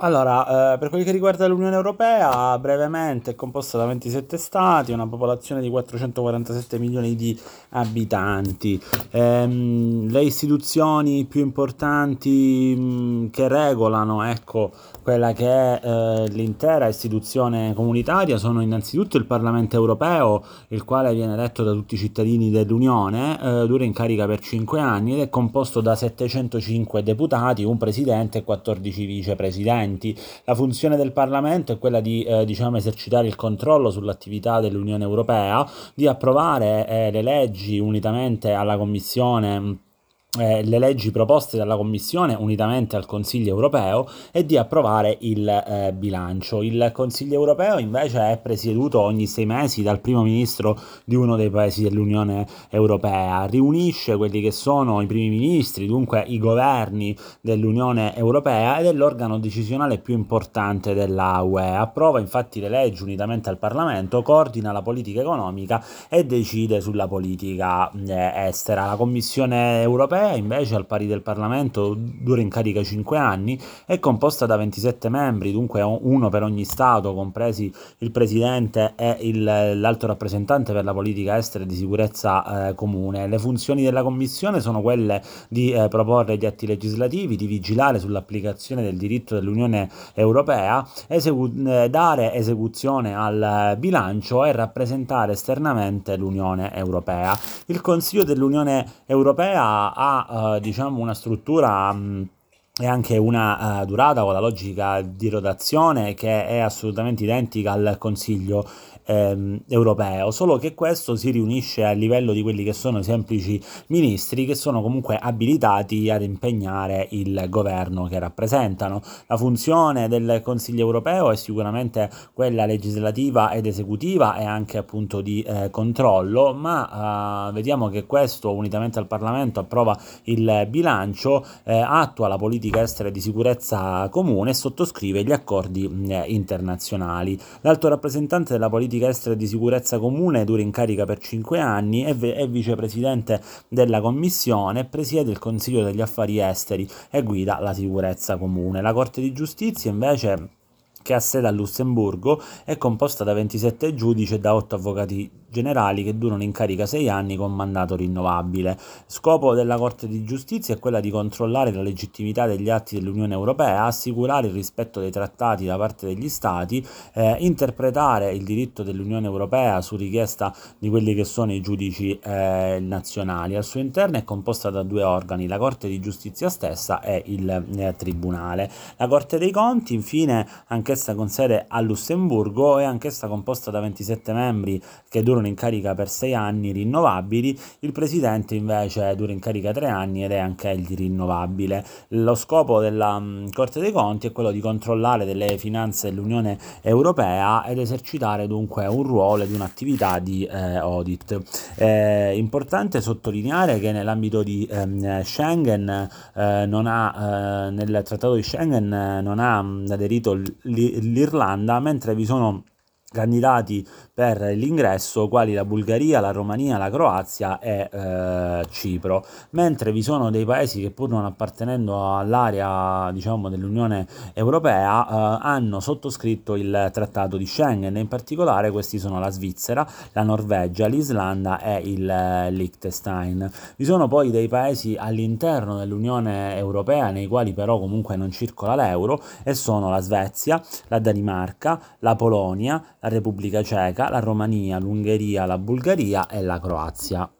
Allora, eh, per quel che riguarda l'Unione Europea, brevemente è composta da 27 stati, una popolazione di 447 milioni di abitanti. Ehm, le istituzioni più importanti mh, che regolano, ecco, quella che è eh, l'intera istituzione comunitaria sono innanzitutto il Parlamento europeo, il quale viene eletto da tutti i cittadini dell'Unione, eh, dura in carica per 5 anni ed è composto da 705 deputati, un presidente e 14 vicepresidenti parlamenti. La funzione del Parlamento è quella di eh, diciamo, esercitare il controllo sull'attività dell'Unione Europea, di approvare eh, le leggi unitamente alla Commissione eh, le leggi proposte dalla Commissione unitamente al Consiglio europeo e di approvare il eh, bilancio. Il Consiglio europeo invece è presieduto ogni sei mesi dal primo ministro di uno dei paesi dell'Unione europea, riunisce quelli che sono i primi ministri, dunque i governi dell'Unione europea ed è l'organo decisionale più importante della UE. Approva infatti le leggi unitamente al Parlamento, coordina la politica economica e decide sulla politica eh, estera. La Commissione europea europea, invece, al pari del Parlamento, dura in carica 5 anni, è composta da 27 membri, dunque uno per ogni Stato, compresi il Presidente e il, l'alto rappresentante per la politica estera e di sicurezza eh, comune. Le funzioni della Commissione sono quelle di eh, proporre gli atti legislativi, di vigilare sull'applicazione del diritto dell'Unione Europea, esegu- eh, dare esecuzione al bilancio e rappresentare esternamente l'Unione Europea. Il Consiglio dell'Unione Europea ha uh, diciamo una struttura um, e anche una uh, durata con la logica di rotazione che è assolutamente identica al Consiglio ehm, europeo, solo che questo si riunisce a livello di quelli che sono i semplici ministri che sono comunque abilitati ad impegnare il governo che rappresentano. La funzione del Consiglio europeo è sicuramente quella legislativa ed esecutiva e anche appunto di eh, controllo, ma eh, vediamo che questo unitamente al Parlamento approva il bilancio, eh, attua la politica estera e di sicurezza comune e sottoscrive gli accordi eh, internazionali. L'alto rappresentante della politica politica estera e di sicurezza comune, dura in carica per 5 anni, è, è vicepresidente della Commissione, presiede il Consiglio degli Affari Esteri e guida la sicurezza comune. La Corte di Giustizia invece che ha sede a Lussemburgo, è composta da 27 giudici e da 8 avvocati generali che durano in carica 6 anni con mandato rinnovabile. Scopo della Corte di Giustizia è quella di controllare la legittimità degli atti dell'Unione Europea, assicurare il rispetto dei trattati da parte degli Stati, eh, interpretare il diritto dell'Unione Europea su richiesta di quelli che sono i giudici eh, nazionali. Al suo interno è composta da due organi, la Corte di Giustizia stessa e il eh, Tribunale. La Corte dei Conti, infine, anch'essa con sede a Lussemburgo, è anch'essa composta da 27 membri che durano in carica per sei anni rinnovabili, il presidente invece dura in carica tre anni ed è anche egli rinnovabile. Lo scopo della um, Corte dei Conti è quello di controllare delle finanze dell'Unione Europea ed esercitare dunque un ruolo ed un'attività di eh, audit. È importante sottolineare che nell'ambito di ehm, Schengen eh, non ha, eh, nel trattato di Schengen eh, non ha aderito l'Irlanda, mentre vi sono candidati per l'ingresso quali la Bulgaria, la Romania, la Croazia e eh, Cipro, mentre vi sono dei paesi che pur non appartenendo all'area diciamo, dell'Unione Europea eh, hanno sottoscritto il trattato di Schengen in particolare questi sono la Svizzera, la Norvegia, l'Islanda e il eh, Liechtenstein. Vi sono poi dei paesi all'interno dell'Unione Europea nei quali però comunque non circola l'euro e sono la Svezia, la Danimarca, la Polonia, la Repubblica Ceca, la Romania, l'Ungheria, la Bulgaria e la Croazia.